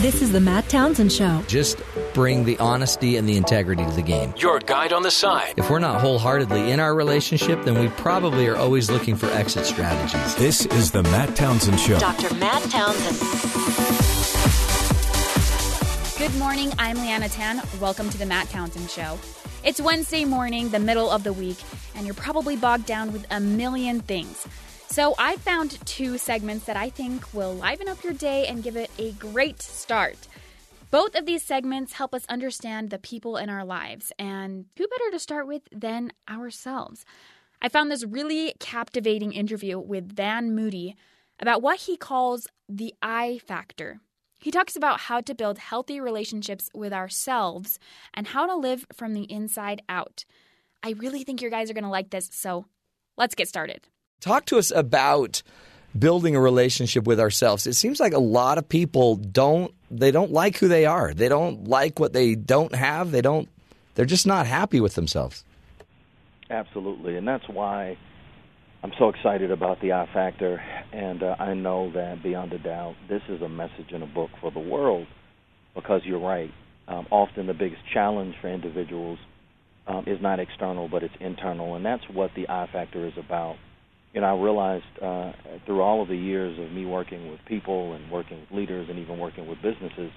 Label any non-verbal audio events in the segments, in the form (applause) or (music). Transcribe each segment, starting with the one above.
This is the Matt Townsend Show. Just bring the honesty and the integrity to the game. Your guide on the side. If we're not wholeheartedly in our relationship, then we probably are always looking for exit strategies. This is the Matt Townsend Show. Dr. Matt Townsend. Good morning. I'm Leanna Tan. Welcome to the Matt Townsend Show. It's Wednesday morning, the middle of the week, and you're probably bogged down with a million things. So I found two segments that I think will liven up your day and give it a great start. Both of these segments help us understand the people in our lives, and who better to start with than ourselves? I found this really captivating interview with Van Moody about what he calls the I factor. He talks about how to build healthy relationships with ourselves and how to live from the inside out. I really think you guys are going to like this, so let's get started. Talk to us about building a relationship with ourselves. It seems like a lot of people don't they don't like who they are. They don't like what they don't have. They don't they're just not happy with themselves. Absolutely, and that's why I'm so excited about the I factor and uh, I know that beyond a doubt this is a message in a book for the world because you're right. Um, often the biggest challenge for individuals um, is not external but it's internal and that's what the I factor is about you know, I realized uh, through all of the years of me working with people and working with leaders and even working with businesses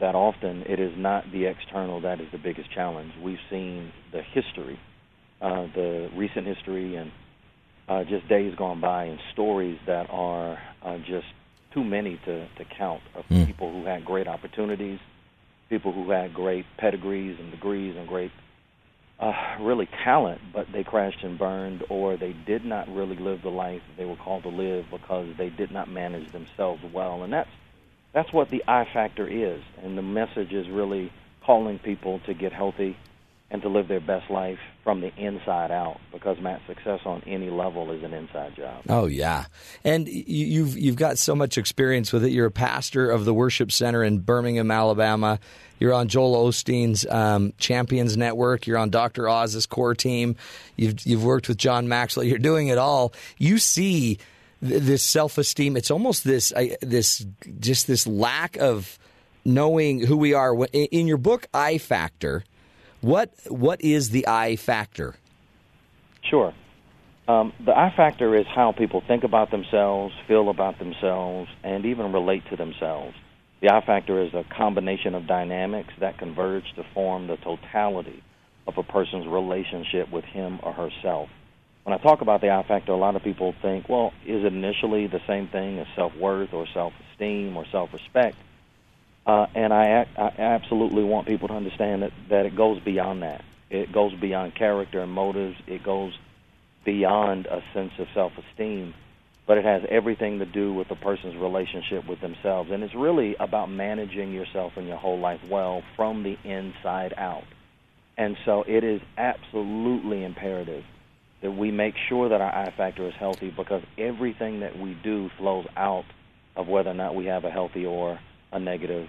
that often it is not the external that is the biggest challenge. We've seen the history, uh, the recent history, and uh, just days gone by, and stories that are uh, just too many to, to count of mm. people who had great opportunities, people who had great pedigrees and degrees and great uh, really talent, but they crashed and burned, or they did not really live the life they were called to live because they did not manage themselves well. And that's that's what the I factor is. And the message is really calling people to get healthy and to live their best life from the inside out because Matt success on any level is an inside job. Oh yeah. And you've you've got so much experience with it. You're a pastor of the worship center in Birmingham, Alabama. You're on Joel Osteen's um, Champions Network. You're on Dr. Oz's core team. You've you've worked with John Maxwell. You're doing it all. You see th- this self esteem. It's almost this uh, this just this lack of knowing who we are. In your book, I Factor, what what is the I Factor? Sure. Um, the I factor is how people think about themselves, feel about themselves, and even relate to themselves. The I factor is a combination of dynamics that converge to form the totality of a person's relationship with him or herself. When I talk about the I factor, a lot of people think, well, is it initially the same thing as self worth or self esteem or self respect? Uh, and I, I absolutely want people to understand that, that it goes beyond that. It goes beyond character and motives. It goes beyond a sense of self esteem but it has everything to do with a person's relationship with themselves. And it's really about managing yourself and your whole life well from the inside out. And so it is absolutely imperative that we make sure that our I factor is healthy because everything that we do flows out of whether or not we have a healthy or a negative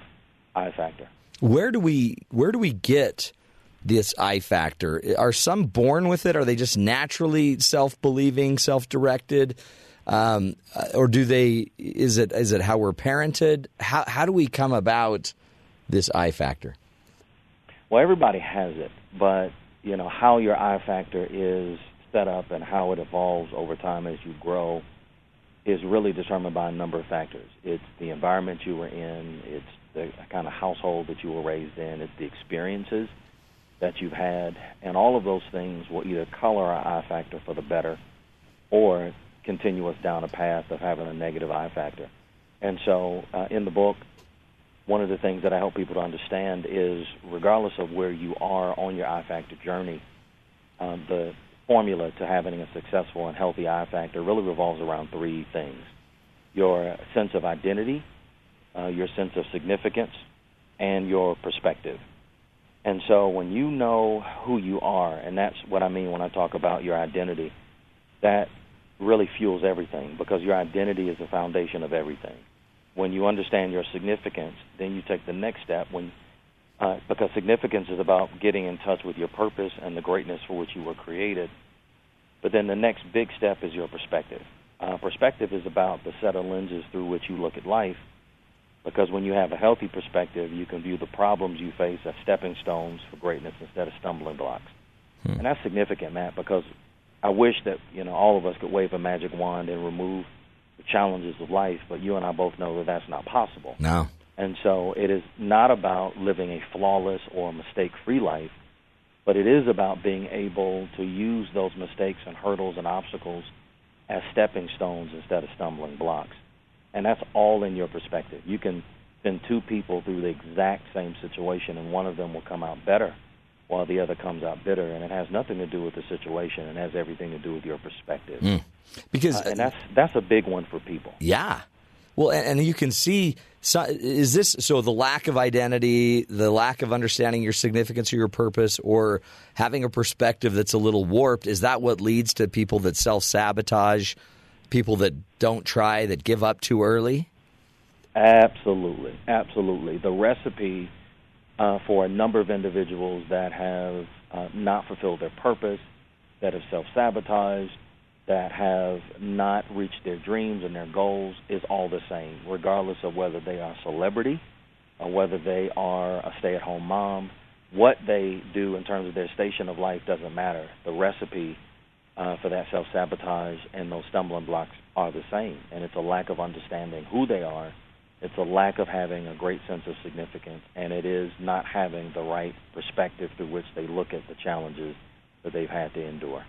I factor. Where do we where do we get this I factor? Are some born with it? Are they just naturally self-believing, self-directed? Um, or do they? Is it is it how we're parented? How how do we come about this I factor? Well, everybody has it, but you know how your I factor is set up and how it evolves over time as you grow is really determined by a number of factors. It's the environment you were in, it's the kind of household that you were raised in, it's the experiences that you've had, and all of those things will either color our I factor for the better or continue us down a path of having a negative I factor. And so, uh, in the book, one of the things that I help people to understand is, regardless of where you are on your I factor journey, um, the formula to having a successful and healthy I factor really revolves around three things: your sense of identity, uh, your sense of significance, and your perspective. And so, when you know who you are, and that's what I mean when I talk about your identity, that really fuels everything because your identity is the foundation of everything. When you understand your significance, then you take the next step when uh, because significance is about getting in touch with your purpose and the greatness for which you were created. But then the next big step is your perspective. Uh, perspective is about the set of lenses through which you look at life. Because when you have a healthy perspective, you can view the problems you face as stepping stones for greatness instead of stumbling blocks. Hmm. And that's significant, Matt, because I wish that you know all of us could wave a magic wand and remove the challenges of life, but you and I both know that that's not possible. No. And so it is not about living a flawless or mistake-free life, but it is about being able to use those mistakes and hurdles and obstacles as stepping stones instead of stumbling blocks. And that's all in your perspective. You can send two people through the exact same situation, and one of them will come out better while the other comes out bitter, and it has nothing to do with the situation, and has everything to do with your perspective. Mm. Because uh, and that's that's a big one for people. Yeah, well, and, and you can see so is this so the lack of identity, the lack of understanding your significance or your purpose, or having a perspective that's a little warped? Is that what leads to people that self sabotage, people that don't try, that give up too early? Absolutely, absolutely. The recipe uh, for a number of individuals that have uh, not fulfilled their purpose, that have self sabotaged, that have not reached their dreams and their goals is all the same, regardless of whether they are a celebrity or whether they are a stay at home mom. What they do in terms of their station of life doesn't matter. The recipe uh, for that self sabotage and those stumbling blocks are the same, and it's a lack of understanding who they are it's a lack of having a great sense of significance, and it is not having the right perspective through which they look at the challenges that they've had to endure.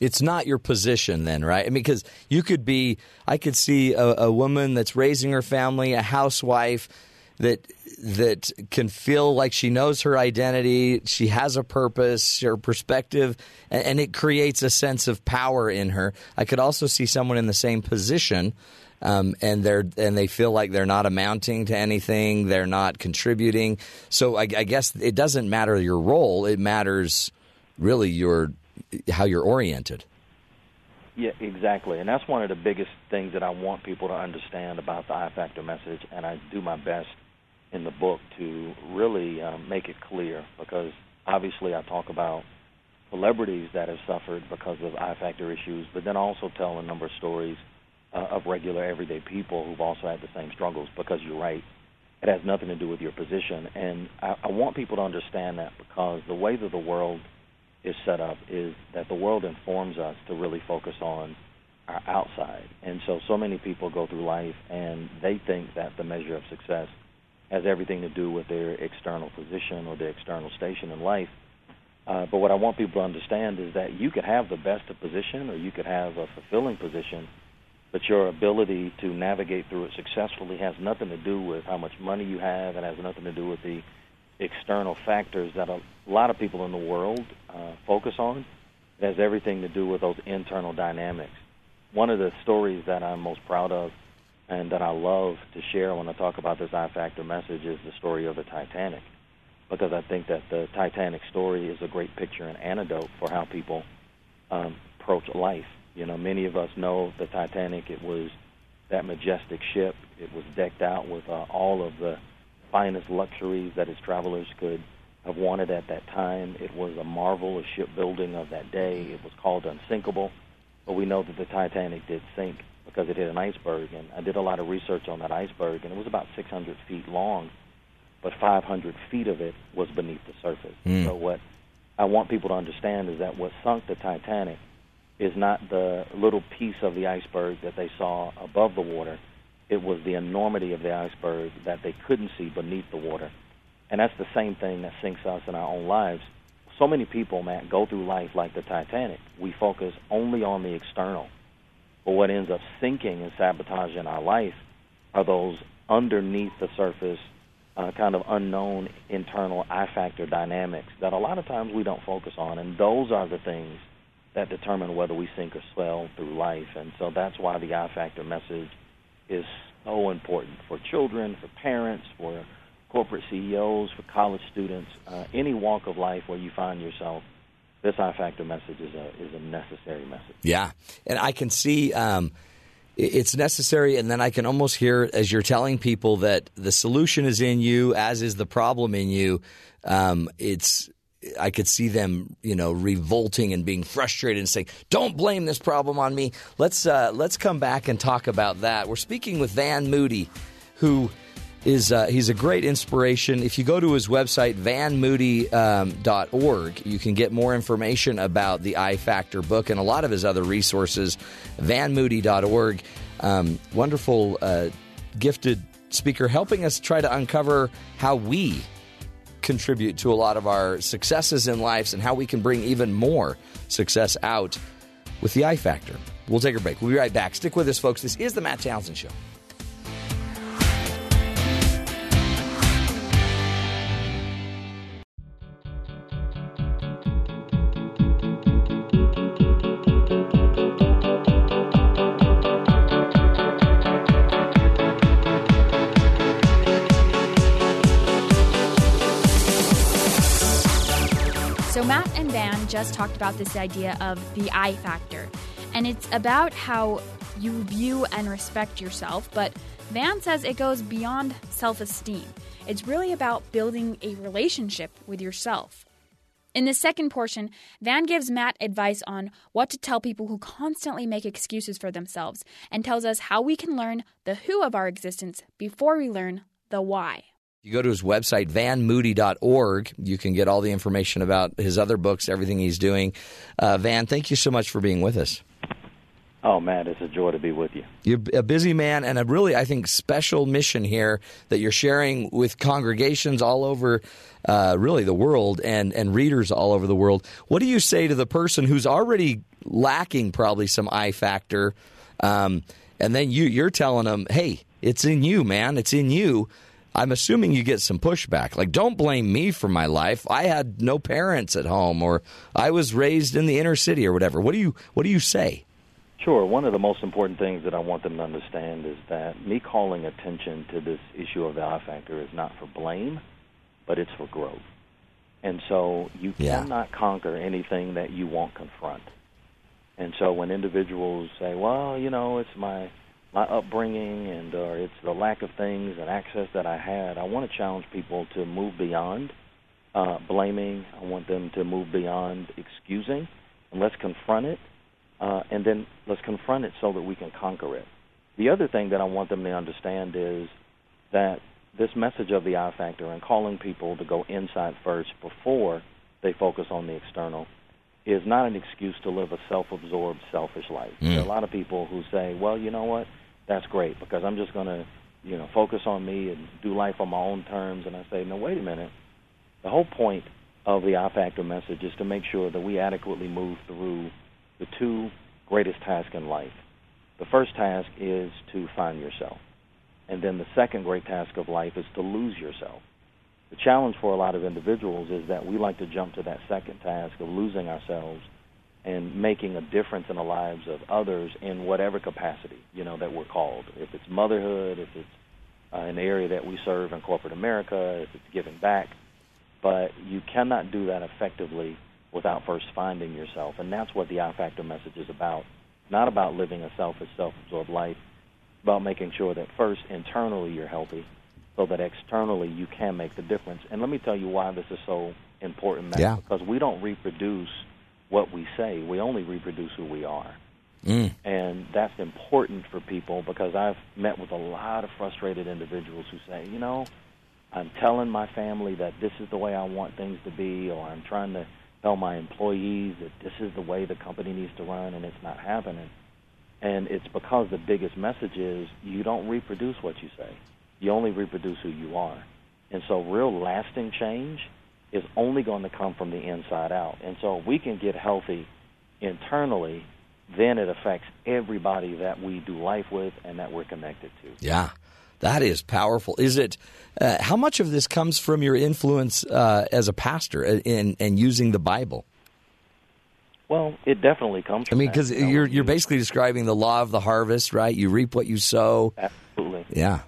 It's not your position, then, right? I mean, because you could be, I could see a, a woman that's raising her family, a housewife that that can feel like she knows her identity, she has a purpose, her perspective, and, and, it creates a sense of power in her. I could also see someone in the same position um, and they're and they feel like they're not amounting to anything, they're not contributing. So I, I guess it doesn't matter your role; it matters really your how you're oriented. Yeah, exactly, and that's one of the biggest things that I want people to understand about the I Factor message, and I do my best in the book to really um, make it clear because obviously I talk about celebrities that have suffered because of I Factor issues, but then also tell a number of stories uh, of regular everyday people who've also had the same struggles because you're right it has nothing to do with your position. And I, I want people to understand that because the way that the world is set up is that the world informs us to really focus on our outside. And so so many people go through life and they think that the measure of success has everything to do with their external position or their external station in life. Uh, but what I want people to understand is that you could have the best of position or you could have a fulfilling position but your ability to navigate through it successfully has nothing to do with how much money you have and has nothing to do with the external factors that a lot of people in the world uh, focus on. It has everything to do with those internal dynamics. One of the stories that I'm most proud of and that I love to share when I talk about this I Factor message is the story of the Titanic. Because I think that the Titanic story is a great picture and antidote for how people um, approach life you know, many of us know the Titanic. It was that majestic ship. It was decked out with uh, all of the finest luxuries that its travelers could have wanted at that time. It was a marvel of shipbuilding of that day. It was called unsinkable, but we know that the Titanic did sink because it hit an iceberg. And I did a lot of research on that iceberg, and it was about 600 feet long, but 500 feet of it was beneath the surface. Mm. So what I want people to understand is that what sunk the Titanic is not the little piece of the iceberg that they saw above the water. It was the enormity of the iceberg that they couldn't see beneath the water. And that's the same thing that sinks us in our own lives. So many people, Matt, go through life like the Titanic. We focus only on the external. But what ends up sinking and sabotaging our life are those underneath the surface, uh, kind of unknown internal I factor dynamics that a lot of times we don't focus on. And those are the things that determine whether we sink or swell through life. And so that's why the I Factor message is so important for children, for parents, for corporate CEOs, for college students, uh, any walk of life where you find yourself. This I Factor message is a is a necessary message. Yeah, and I can see um, it's necessary, and then I can almost hear as you're telling people that the solution is in you, as is the problem in you. Um, it's I could see them, you know, revolting and being frustrated and saying, "Don't blame this problem on me." Let's uh, let's come back and talk about that. We're speaking with Van Moody, who is uh, he's a great inspiration. If you go to his website vanmoody.org, um, you can get more information about the I Factor book and a lot of his other resources. vanmoody.org, um, wonderful, uh, gifted speaker, helping us try to uncover how we contribute to a lot of our successes in lives and how we can bring even more success out with the I Factor. We'll take a break. We'll be right back. Stick with us, folks. This is the Matt Townsend Show. Talked about this idea of the I factor. And it's about how you view and respect yourself, but Van says it goes beyond self esteem. It's really about building a relationship with yourself. In the second portion, Van gives Matt advice on what to tell people who constantly make excuses for themselves and tells us how we can learn the who of our existence before we learn the why. You go to his website, vanmoody.org. You can get all the information about his other books, everything he's doing. Uh, Van, thank you so much for being with us. Oh, man, it's a joy to be with you. You're a busy man and a really, I think, special mission here that you're sharing with congregations all over, uh, really, the world and, and readers all over the world. What do you say to the person who's already lacking probably some I factor, um, and then you, you're telling them, hey, it's in you, man, it's in you. I'm assuming you get some pushback. Like, don't blame me for my life. I had no parents at home, or I was raised in the inner city, or whatever. What do you What do you say? Sure. One of the most important things that I want them to understand is that me calling attention to this issue of the I factor is not for blame, but it's for growth. And so you yeah. cannot conquer anything that you won't confront. And so when individuals say, "Well, you know, it's my my upbringing and or it's the lack of things and access that I had. I want to challenge people to move beyond uh, blaming. I want them to move beyond excusing, and let's confront it, uh, and then let's confront it so that we can conquer it. The other thing that I want them to understand is that this message of the I factor and calling people to go inside first before they focus on the external is not an excuse to live a self-absorbed, selfish life. Mm. There are a lot of people who say, "Well, you know what? That's great because I'm just going to, you know, focus on me and do life on my own terms. And I say, no, wait a minute. The whole point of the I Factor message is to make sure that we adequately move through the two greatest tasks in life. The first task is to find yourself. And then the second great task of life is to lose yourself. The challenge for a lot of individuals is that we like to jump to that second task of losing ourselves and making a difference in the lives of others in whatever capacity you know that we're called. If it's motherhood, if it's uh, an area that we serve in corporate America, if it's giving back, but you cannot do that effectively without first finding yourself, and that's what the I Factor message is about. Not about living a selfish, self-absorbed life, about making sure that first internally you're healthy, so that externally you can make the difference. And let me tell you why this is so important, Matt. Yeah. Because we don't reproduce what we say. We only reproduce who we are. Mm. And that's important for people because I've met with a lot of frustrated individuals who say, you know, I'm telling my family that this is the way I want things to be, or I'm trying to tell my employees that this is the way the company needs to run, and it's not happening. And it's because the biggest message is you don't reproduce what you say. You only reproduce who you are. And so real lasting change is only going to come from the inside out. And so if we can get healthy internally, then it affects everybody that we do life with and that we're connected to. Yeah. That is powerful. Is it? Uh, how much of this comes from your influence uh, as a pastor in and using the Bible? Well, it definitely comes. I mean, because you are you're basically describing the law of the harvest, right? You reap what you sow. Absolutely. Yeah,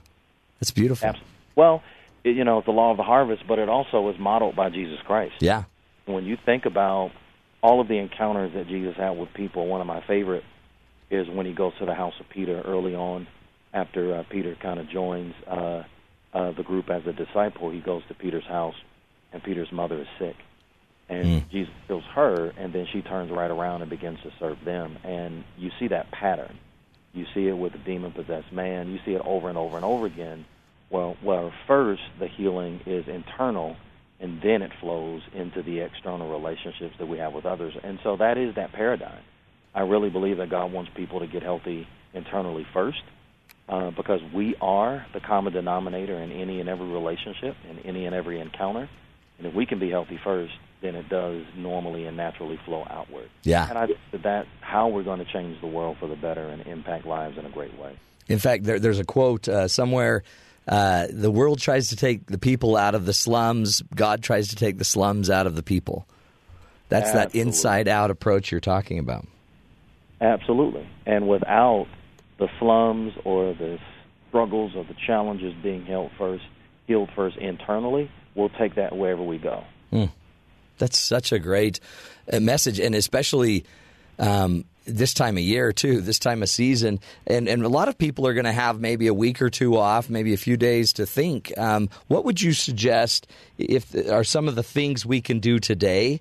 that's beautiful. Absolutely. Well, you know, it's the law of the harvest, but it also was modeled by Jesus Christ. Yeah. When you think about all of the encounters that Jesus had with people, one of my favorite is when he goes to the house of Peter early on, after uh, Peter kind of joins uh, uh, the group as a disciple. He goes to Peter's house, and Peter's mother is sick, and mm. Jesus heals her, and then she turns right around and begins to serve them. And you see that pattern. You see it with the demon-possessed man. You see it over and over and over again Well, well, first the healing is internal, and then it flows into the external relationships that we have with others. And so that is that paradigm. I really believe that God wants people to get healthy internally first, uh, because we are the common denominator in any and every relationship, in any and every encounter. And if we can be healthy first, then it does normally and naturally flow outward. Yeah. And I think that how we're going to change the world for the better and impact lives in a great way. In fact, there, there's a quote uh, somewhere. Uh, the world tries to take the people out of the slums. God tries to take the slums out of the people. That's that inside out approach you're talking about. Absolutely. And without the slums or the struggles or the challenges being held first, healed first internally, we'll take that wherever we go. That's such a great uh, message, and especially um, this time of year too, this time of season, and and a lot of people are going to have maybe a week or two off, maybe a few days to think. Um, what would you suggest if are some of the things we can do today?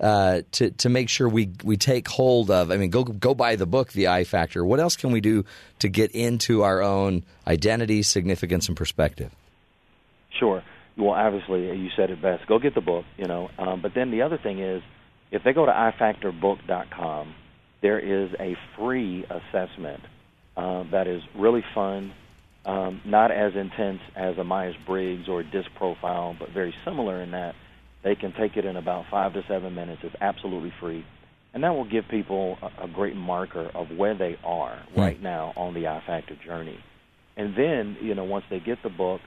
Uh, to to make sure we we take hold of. I mean, go go buy the book, The I Factor. What else can we do to get into our own identity, significance, and perspective? Sure. Well, obviously, you said it best. Go get the book, you know. Um, but then the other thing is, if they go to ifactorbook.com, there is a free assessment uh, that is really fun, um, not as intense as a Myers Briggs or a DISC profile, but very similar in that they can take it in about five to seven minutes. It's absolutely free. And that will give people a, a great marker of where they are right now on the I Factor journey. And then, you know, once they get the book,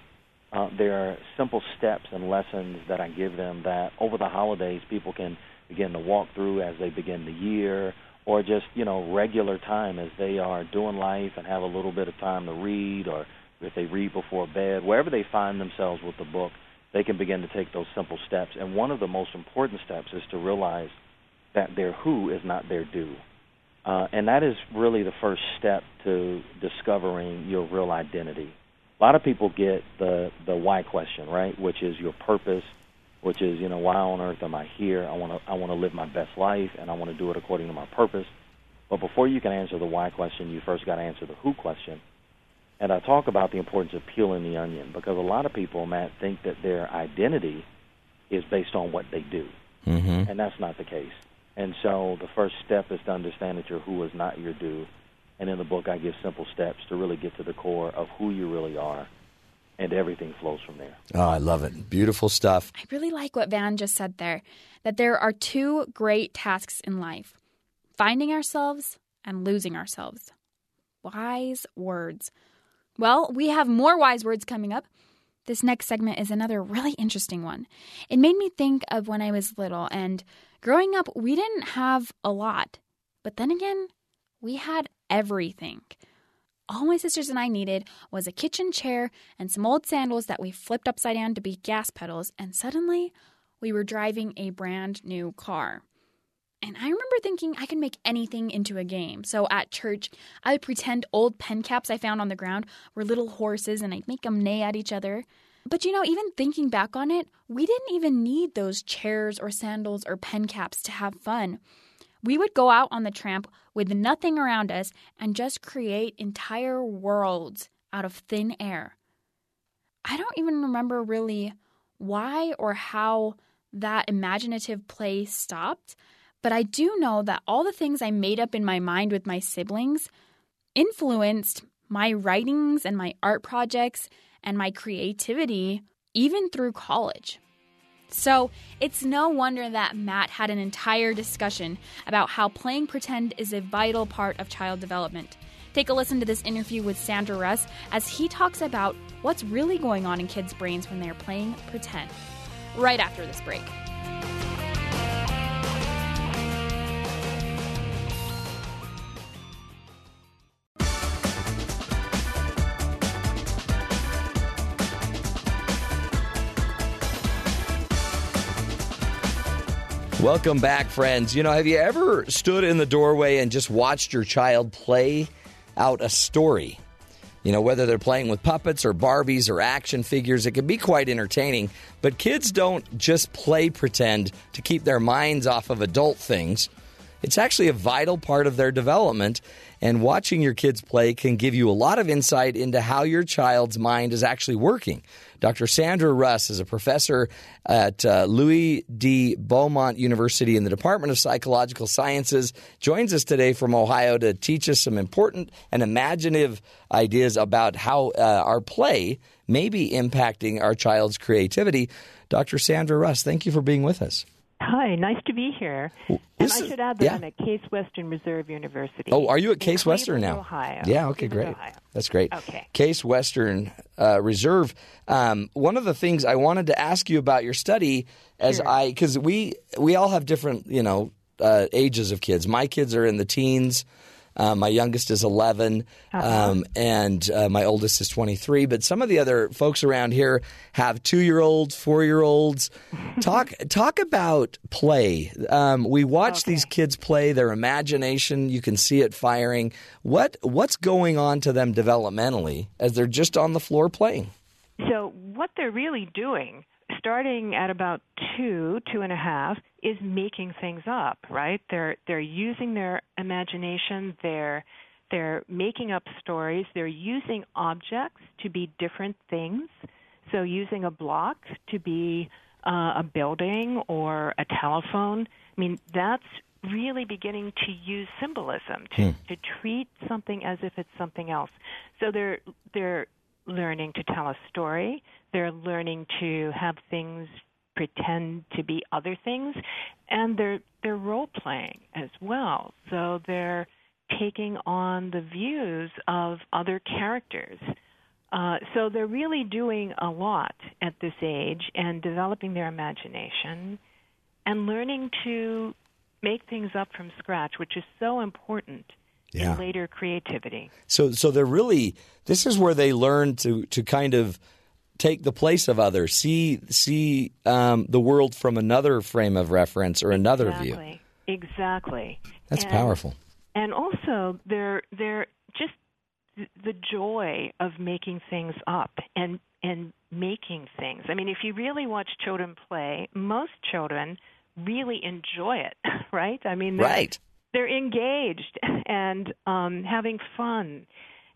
uh, there are simple steps and lessons that I give them that over the holidays people can begin to walk through as they begin the year or just, you know, regular time as they are doing life and have a little bit of time to read or if they read before bed, wherever they find themselves with the book, they can begin to take those simple steps. And one of the most important steps is to realize that their who is not their do. Uh, and that is really the first step to discovering your real identity. A lot of people get the the why question, right? Which is your purpose, which is you know why on earth am I here? I want to I want to live my best life, and I want to do it according to my purpose. But before you can answer the why question, you first got to answer the who question. And I talk about the importance of peeling the onion because a lot of people, Matt, think that their identity is based on what they do, Mm-hmm. and that's not the case. And so the first step is to understand that your who is not your do. And in the book, I give simple steps to really get to the core of who you really are, and everything flows from there. Oh, I love it. Beautiful stuff. I really like what Van just said there that there are two great tasks in life finding ourselves and losing ourselves. Wise words. Well, we have more wise words coming up. This next segment is another really interesting one. It made me think of when I was little, and growing up, we didn't have a lot. But then again, we had everything. All my sisters and I needed was a kitchen chair and some old sandals that we flipped upside down to be gas pedals, and suddenly we were driving a brand new car. And I remember thinking I could make anything into a game. So at church, I would pretend old pen caps I found on the ground were little horses and I'd make them neigh at each other. But you know, even thinking back on it, we didn't even need those chairs or sandals or pen caps to have fun. We would go out on the tramp with nothing around us and just create entire worlds out of thin air. I don't even remember really why or how that imaginative play stopped, but I do know that all the things I made up in my mind with my siblings influenced my writings and my art projects and my creativity even through college. So, it's no wonder that Matt had an entire discussion about how playing pretend is a vital part of child development. Take a listen to this interview with Sandra Russ as he talks about what's really going on in kids' brains when they're playing pretend. Right after this break. Welcome back, friends. You know, have you ever stood in the doorway and just watched your child play out a story? You know, whether they're playing with puppets or Barbies or action figures, it can be quite entertaining. But kids don't just play pretend to keep their minds off of adult things. It's actually a vital part of their development, and watching your kids play can give you a lot of insight into how your child's mind is actually working. Dr. Sandra Russ is a professor at uh, Louis D. Beaumont University in the Department of Psychological Sciences. Joins us today from Ohio to teach us some important and imaginative ideas about how uh, our play may be impacting our child's creativity. Dr. Sandra Russ, thank you for being with us. Hi, nice to be here. And I should add that yeah. I'm at Case Western Reserve University. Oh, are you at Case Western now? Ohio. Yeah, okay, Cleveland, great. Ohio. That's great. Okay. Case Western uh, Reserve. Um, one of the things I wanted to ask you about your study, as Sure. I because we we all have different you know uh, ages of kids. My kids are in the teens. Uh, my youngest is 11, Uh-huh. um, and uh, my oldest is 23. But some of the other folks around here have two year olds, four year olds. (laughs) Talk talk about play. Um, we watch these kids play. Their imagination, you can see it firing. What what's going on to them developmentally as they're just on the floor playing? So, what they're really doing, starting at about two, two and a half, is making things up. Right? They're they're using their imagination. They're they're making up stories. They're using objects to be different things. So, using a block to be uh, a building or a telephone. I mean, that's really beginning to use symbolism to, to treat something as if it's something else. So they're they're learning to tell a story. They're learning to have things pretend to be other things, and they're they're role playing as well. So they're taking on the views of other characters. Uh, so they're really doing a lot at this age and developing their imagination and learning to make things up from scratch, which is so important Yeah. in later creativity. So so they're really this is where they learn to to kind of take the place of others, see see um, the world from another frame of reference or another view. exactly. Exactly. That's And- powerful. And also, they're they're just the joy of making things up and and making things. I mean, if you really watch children play, most children really enjoy it, (laughs) right? I mean, Right. They're engaged (laughs) and um, having fun.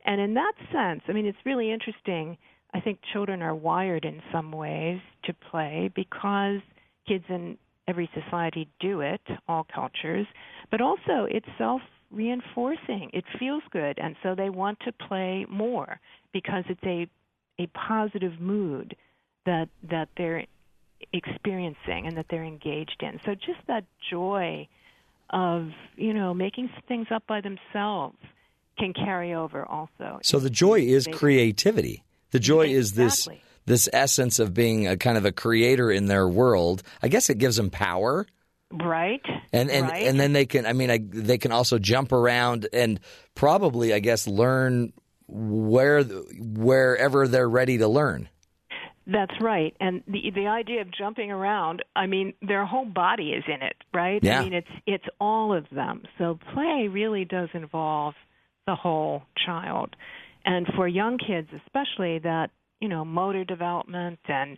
And in that sense, I mean, it's really interesting. I think children are wired in some ways to play because kids in every society do it, all cultures, but also it's self reinforcing. It feels good, and so they want to play more because it's a a positive mood that that they're experiencing and that they're engaged in. So just that joy of you know making things up by themselves can carry over also. So the joy is creativity. The joy is this this essence of being a kind of a creator in their world. I guess it gives them power. right And and, right? and then they can I mean I, they can also jump around and probably I guess learn where wherever they're ready to learn. That's right. And the the idea of jumping around, I mean, their whole body is in it, right? Yeah. I mean, it's it's all of them. So play really does involve the whole child. And for young kids especially that, you know, motor development and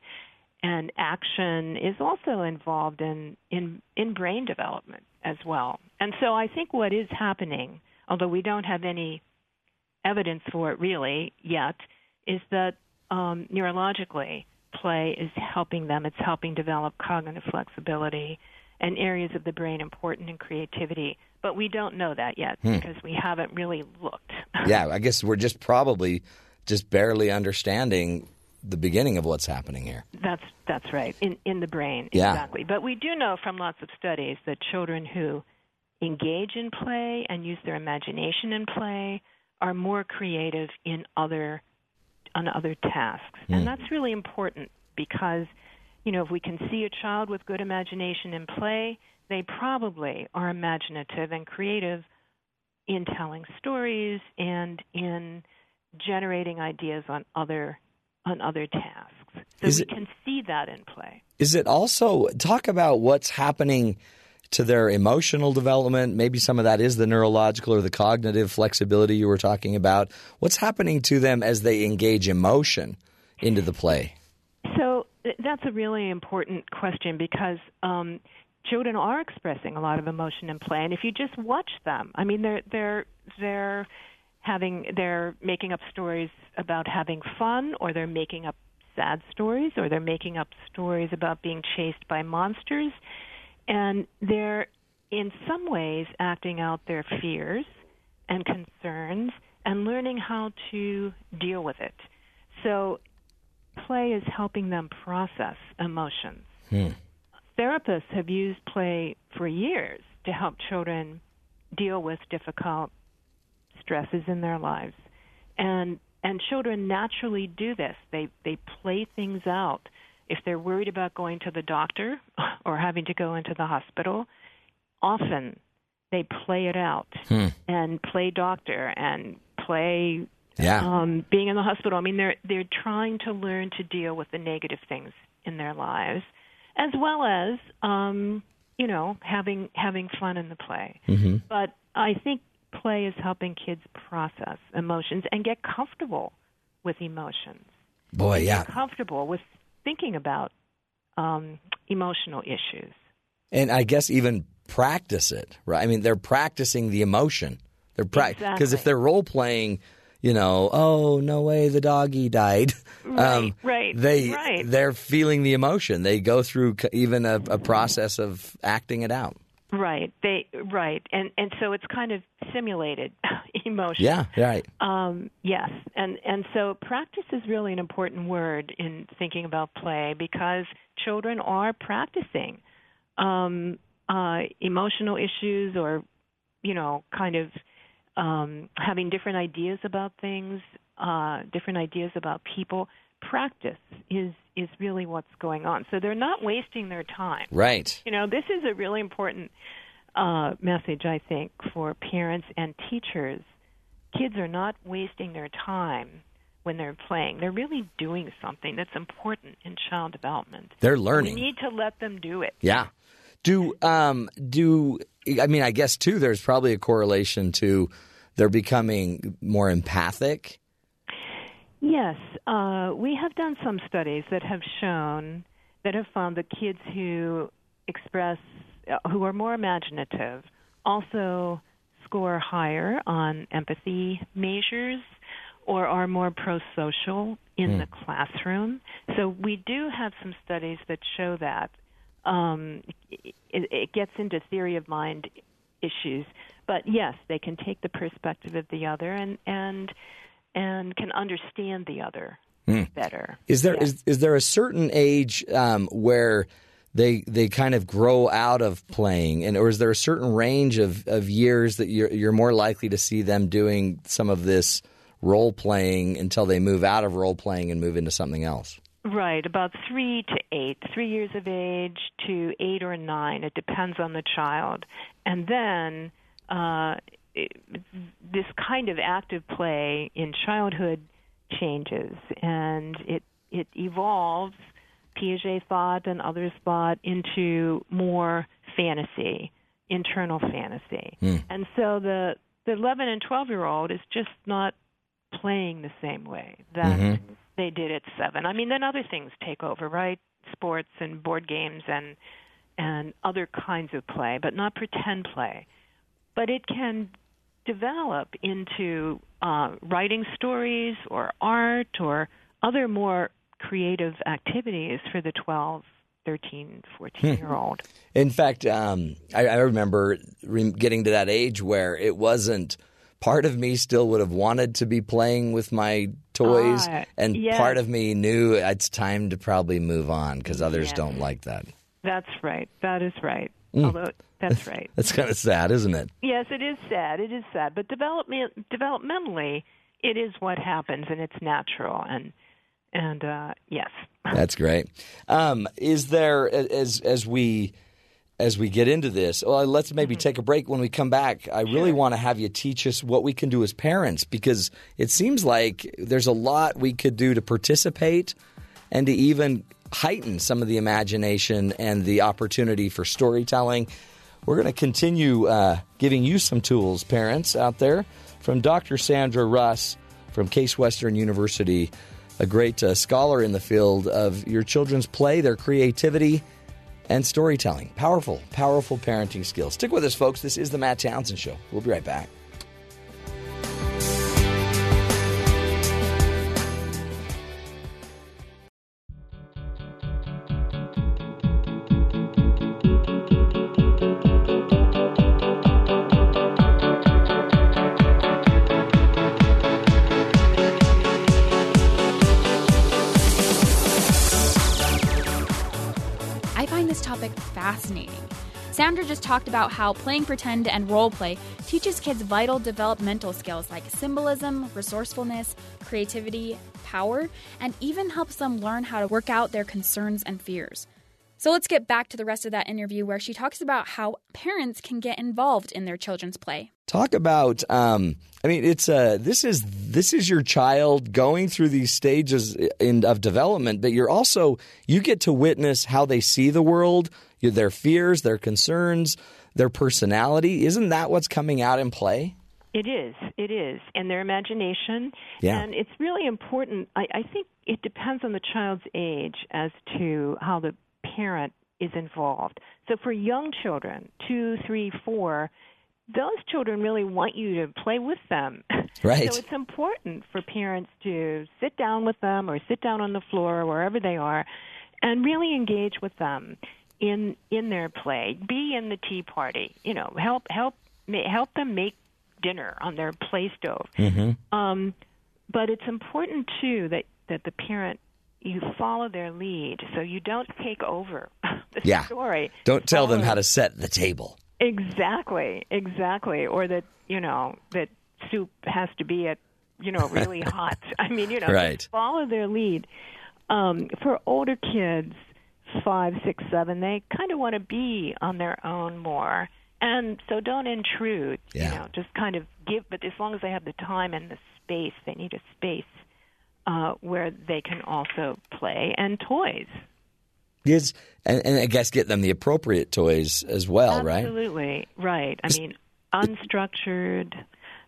and action is also involved in in in brain development as well. And so I think what is happening, although we don't have any evidence for it really yet, is that um, neurologically play is helping them. It's helping develop cognitive flexibility and areas of the brain important in creativity. But we don't know that yet because we haven't really looked. (laughs) Yeah, I guess we're just probably just barely understanding the beginning of what's happening here. That's that's right in in the brain Yeah. exactly. But we do know from lots of studies that children who engage in play and use their imagination in play are more creative in other on other tasks, hmm. and that's really important because you know if we can see a child with good imagination in play, they probably are imaginative and creative in telling stories and in generating ideas on other on other tasks. So Is we it- can see that in play. Is it also talk about what's happening to their emotional development? Maybe some of that is the neurological or the cognitive flexibility you were talking about. What's happening to them as they engage emotion into the play? So that's a really important question because um, children are expressing a lot of emotion in play, and if you just watch them, I mean, they're they're they're having they're making up stories about having fun, or they're making up sad stories, or they're making up stories about being chased by monsters, and they're in some ways acting out their fears and concerns and learning how to deal with it. So, play is helping them process emotions. Hmm. Therapists have used play for years to help children deal with difficult stresses in their lives. And and children naturally do this. They they play things out. If they're worried about going to the doctor (laughs) or having to go into the hospital, often they play it out Hmm. and play doctor and play Yeah. um, being in the hospital. I mean, they're they're trying to learn to deal with the negative things in their lives, as well as um, you know having having fun in the play. Mhm. But I think play is helping kids process emotions and get comfortable with emotions. Boy, yeah. Comfortable with thinking about um, emotional issues. And I guess even practice it, right? I mean, they're practicing the emotion. They're practicing because if they're role playing, you know, oh no way, the doggy died. Right, (laughs) right, They right. they're feeling the emotion. They go through even a, a process of acting it out. Right. They right. And and so it's kind of simulated (laughs) emotion. Yeah, right. Um, yes, and and so practice is really an important word in thinking about play because children are practicing um, uh, emotional issues or you know kind of um, having different ideas about things, uh, different ideas about people. Practice is is really what's going on. So they're not wasting their time. Right. You know, this is a really important uh, message, I think, for parents and teachers. Kids are not wasting their time when they're playing. They're really doing something that's important in child development. They're learning. We need to let them do it. Yeah. Do um do I mean I guess too there's probably a correlation to they're becoming more empathic. Yes, uh, we have done some studies that have shown that have found that kids who express, uh, who are more imaginative, also score higher on empathy measures or are more pro-social in the classroom. So we do have some studies that show that. Um, it, it gets into theory of mind issues, but yes, they can take the perspective of the other and and and can understand the other better. Is there Yeah. is is there a certain age um, where they they kind of grow out of playing, and or is there a certain range of, of years that you're you're more likely to see them doing some of this role playing until they move out of role playing and move into something else? Right, about three to eight, three years of age to eight or nine. It depends on the child. And then uh, this kind of active play in childhood changes and it, it evolves, Piaget thought and others thought, into more fantasy, internal fantasy. Hmm. And so the, the 11 and 12 year old is just not playing the same way that mm-hmm. they did at seven. I mean, then other things take over, right? Sports and board games and and other kinds of play, but not pretend play. But it can develop into uh, writing stories or art or other more creative activities for the 12, 13, 14 year old. In fact, um, I, I remember re- getting to that age where it wasn't. Part of me still would have wanted to be playing with my toys, Ah, and yes. part of me knew it's time to probably move on because others Yes. don't like that. That's right. That is right. Although that's (laughs) right. That's kind of sad, isn't it? Yes, it is sad. It is sad, but development developmentally, it is what happens, and it's natural. And and uh, yes, (laughs) That's great. Um, is there as as we as we get into this? Well, let's maybe take a break. When we come back, I really want to have you teach us what we can do as parents because it seems like there's a lot we could do to participate and to even heighten some of the imagination and the opportunity for storytelling. We're going to continue uh, giving you some tools, parents out there, from Dr. Sandra Russ from Case Western University, a great uh, scholar in the field of your children's play, their creativity, and storytelling. Powerful, powerful parenting skills. Stick with us, folks. This is the Matt Townsend Show. We'll be right back. Talked about how playing pretend and role play teaches kids vital developmental skills like symbolism, resourcefulness, creativity, power, and even helps them learn how to work out their concerns and fears. So let's get back to the rest of that interview where she talks about how parents can get involved in their children's play. Talk about. Um, I mean, it's uh, this is this is your child going through these stages in, of development, but you're also you get to witness how they see the world, their fears, their concerns, their personality. Isn't that what's coming out in play? It is. It is. And their imagination. Yeah. And it's really important. I, I think it depends on the child's age as to how the parent is involved. So for young children, two, three, four, those children really want you to play with them. (laughs) Right. So it's important for parents to sit down with them or sit down on the floor or wherever they are and really engage with them in in their play. Be in the tea party. You know, help help help them make dinner on their play stove. Um, but it's important too that that the parent you follow their lead, so you don't take over (laughs) the Yeah. story. Don't tell them how to set the table. Exactly, exactly. Or that you know that soup has to be at you know really (laughs) hot. I mean, you know, Right. follow their lead. Um, for older kids, five, six, seven, they kind of want to be on their own more, and so don't intrude. Yeah. You know, just kind of give. But as long as they have the time and the space, they need a space uh, where they can also play and toys. Yes, and, and I guess get them the appropriate toys as well, right? Absolutely right. I mean, unstructured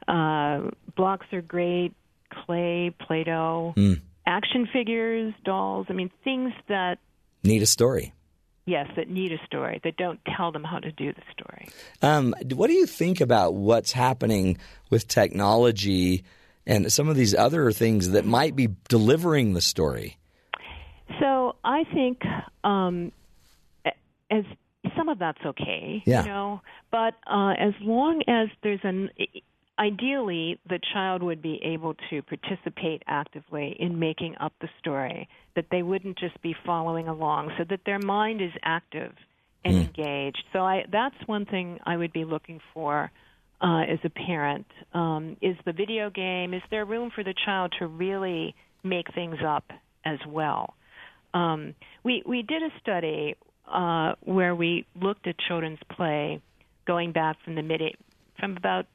uh, blocks are great. Clay, Play-Doh, Hmm. action figures, dolls. I mean, things that Need a story. yes, that need a story. That don't tell them how to do the story. Um, what do you think about what's happening with technology and some of these other things that might be delivering the story? So I think um, as some of that's okay, Yeah. you know, but uh, as long as there's an ideally the child would be able to participate actively in making up the story that they wouldn't just be following along so that their mind is active and engaged. So i that's one thing i would be looking for uh, as a parent. Um, is the video game is there room for the child to really make things up as well? Um, we we did a study uh, where we looked at children's play going back from the mid from about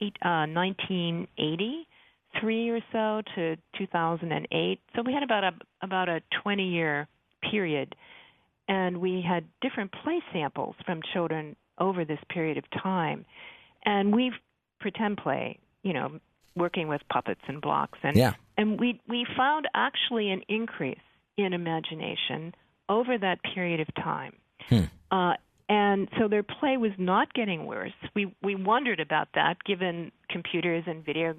eight, uh, 1983 or so to 2008. So we had about a about a 20 year period, and we had different play samples from children over this period of time, and we've pretend play, you know, working with puppets and blocks, and Yeah. and we we found actually an increase in imagination over that period of time. Uh, and so their play was not getting worse. We we wondered about that, given computers and video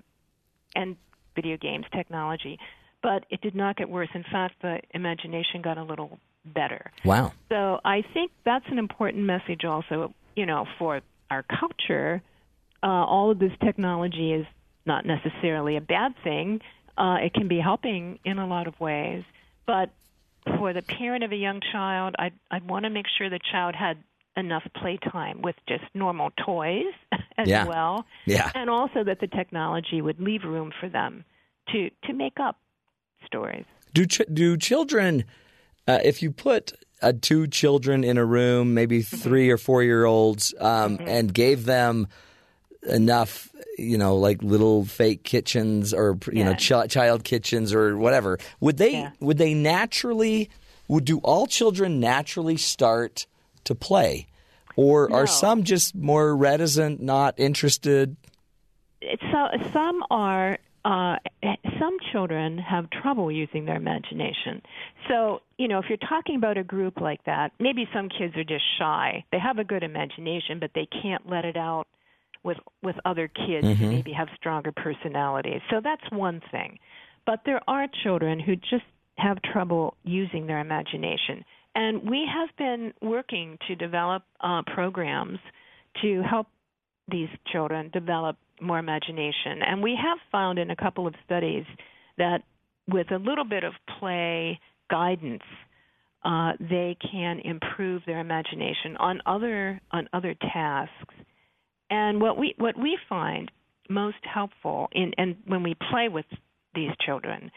and video games technology, but it did not get worse. In fact, the imagination got a little better. Wow. So I think that's an important message also, you know, for our culture. Uh, all of this technology is not necessarily a bad thing. Uh, it can be helping in a lot of ways. But for the parent of a young child, I'd, I'd want to make sure the child had enough playtime with just normal toys (laughs) as Yeah. well. Yeah. And also that the technology would leave room for them to, to make up stories. Do ch- do children, uh, if you put uh, two children in a room, maybe Mm-hmm. three or four year olds, um, and gave them enough, you know, like little fake kitchens or you know ch- child kitchens or whatever, would they Yeah. would they naturally would do all children naturally start to play, or No. are some just more reticent, not interested? So some are uh, some children have trouble using their imagination. So, you know, if you're talking about a group like that, maybe some kids are just shy. They have a good imagination, but they can't let it out with with other kids Mm-hmm. who maybe have stronger personalities. So that's one thing. But there are children who just have trouble using their imagination. And we have been working to develop uh, programs to help these children develop more imagination. And we have found in a couple of studies that with a little bit of play guidance, uh, they can improve their imagination on other on other tasks. And what we what we find most helpful in and when we play with these children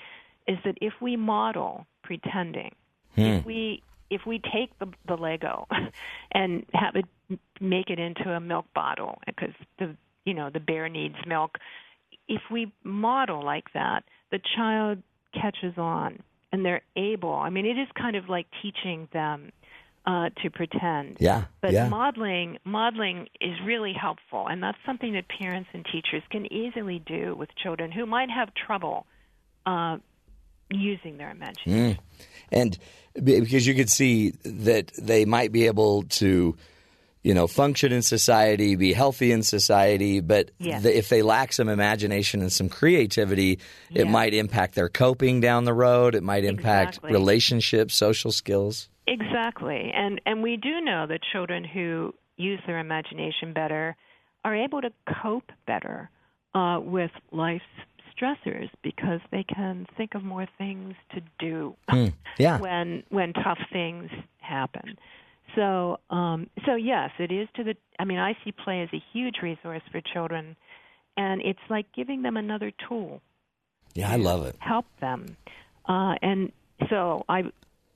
is that if we model pretending, if we if we take the the Lego (laughs) and have it make it into a milk bottle because the you know the bear needs milk, if we model like that, the child catches on and they're able. I mean, it is kind of like teaching them uh, to pretend. Yeah, But yeah. modeling modeling is really helpful, and that's something that parents and teachers can easily do with children who might have trouble uh, using their imagination. and because you could see that they might be able to you know function in society be healthy in society but Yes. the, if they lack some imagination and some creativity it might impact their coping down the road it might impact Exactly. relationships social skills Exactly, and and we do know that children who use their imagination better are able to cope better uh, with life's stressors because they can think of more things to do (laughs) yeah when when tough things happen. So um, so yes, it is to the. I mean, I see play as a huge resource for children, and it's like giving them another tool yeah i love it help them. Uh, and so I,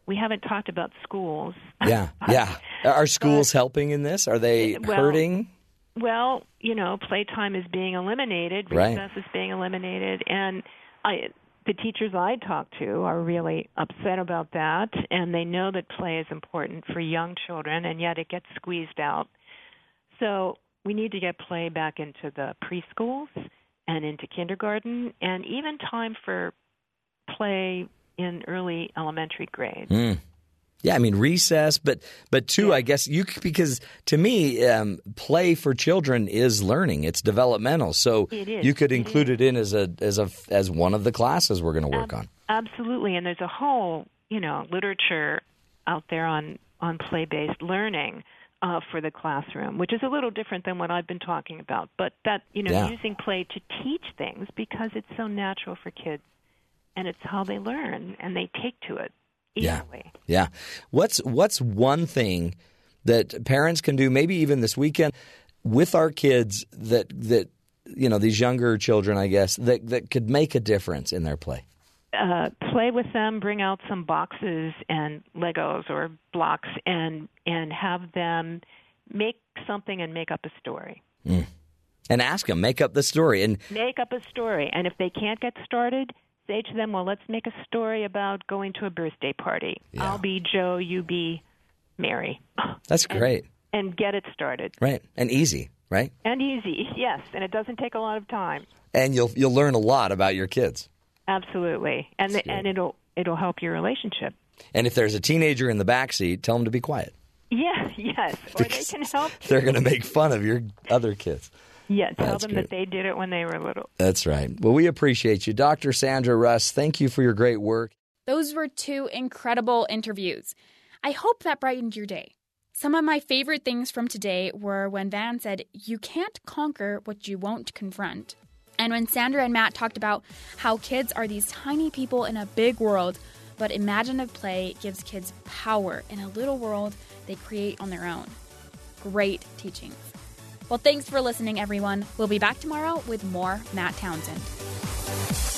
we haven't talked about schools. yeah (laughs) yeah are schools helping in this are they Well, hurting Well, you know, playtime is being eliminated, Right. recess is being eliminated, and I, the teachers I talk to are really upset about that, and they know that play is important for young children, and yet it gets squeezed out. So we need to get play back into the preschools and into kindergarten, and even time for play in early elementary grades. Hmm. Yeah, I mean recess, but but two, I guess you because to me, um, play for children is learning. It's developmental, so It you could include it in as a as a as one of the classes we're going to work on. Absolutely, and there's a whole you know literature out there on on play based learning uh, for the classroom, which is a little different than what I've been talking about. But that you know Yeah. using play to teach things because it's so natural for kids, and it's how they learn and they take to it Yeah. easily. Yeah, what's what's one thing that parents can do, maybe even this weekend, with our kids that that you know these younger children, I guess that that could make a difference in their play. uh, play with them, bring out some boxes and Legos or blocks, and and have them make something and make up a story. And ask them, make up the story, and Make up a story, and if they can't get started, say to them, "Well, let's make a story about going to a birthday party. Yeah. I'll be Joe, you be Mary," that's great, and get it started. right? And easy, right? And easy, yes, and it doesn't take a lot of time. And you'll you'll learn a lot about your kids. Absolutely, and the, and it'll it'll help your relationship. And if there's a teenager in the back seat, tell them to be quiet. Yeah, (laughs) yes, or they can help. (laughs) They're going to make fun of your other kids. Yeah, tell That's them good. that they did it when they were little. That's right. Well, we appreciate you, Dr. Sandra Russ. Thank you for your great work. Those were two incredible interviews. I hope that brightened your day. Some of my favorite things from today were when Van said, You can't conquer what you won't confront. And when Sandra and Matt talked about how kids are these tiny people in a big world, but imaginative play gives kids power in a little world they create on their own. Great teachings. Well, thanks for listening, everyone. We'll be back tomorrow with more Matt Townsend.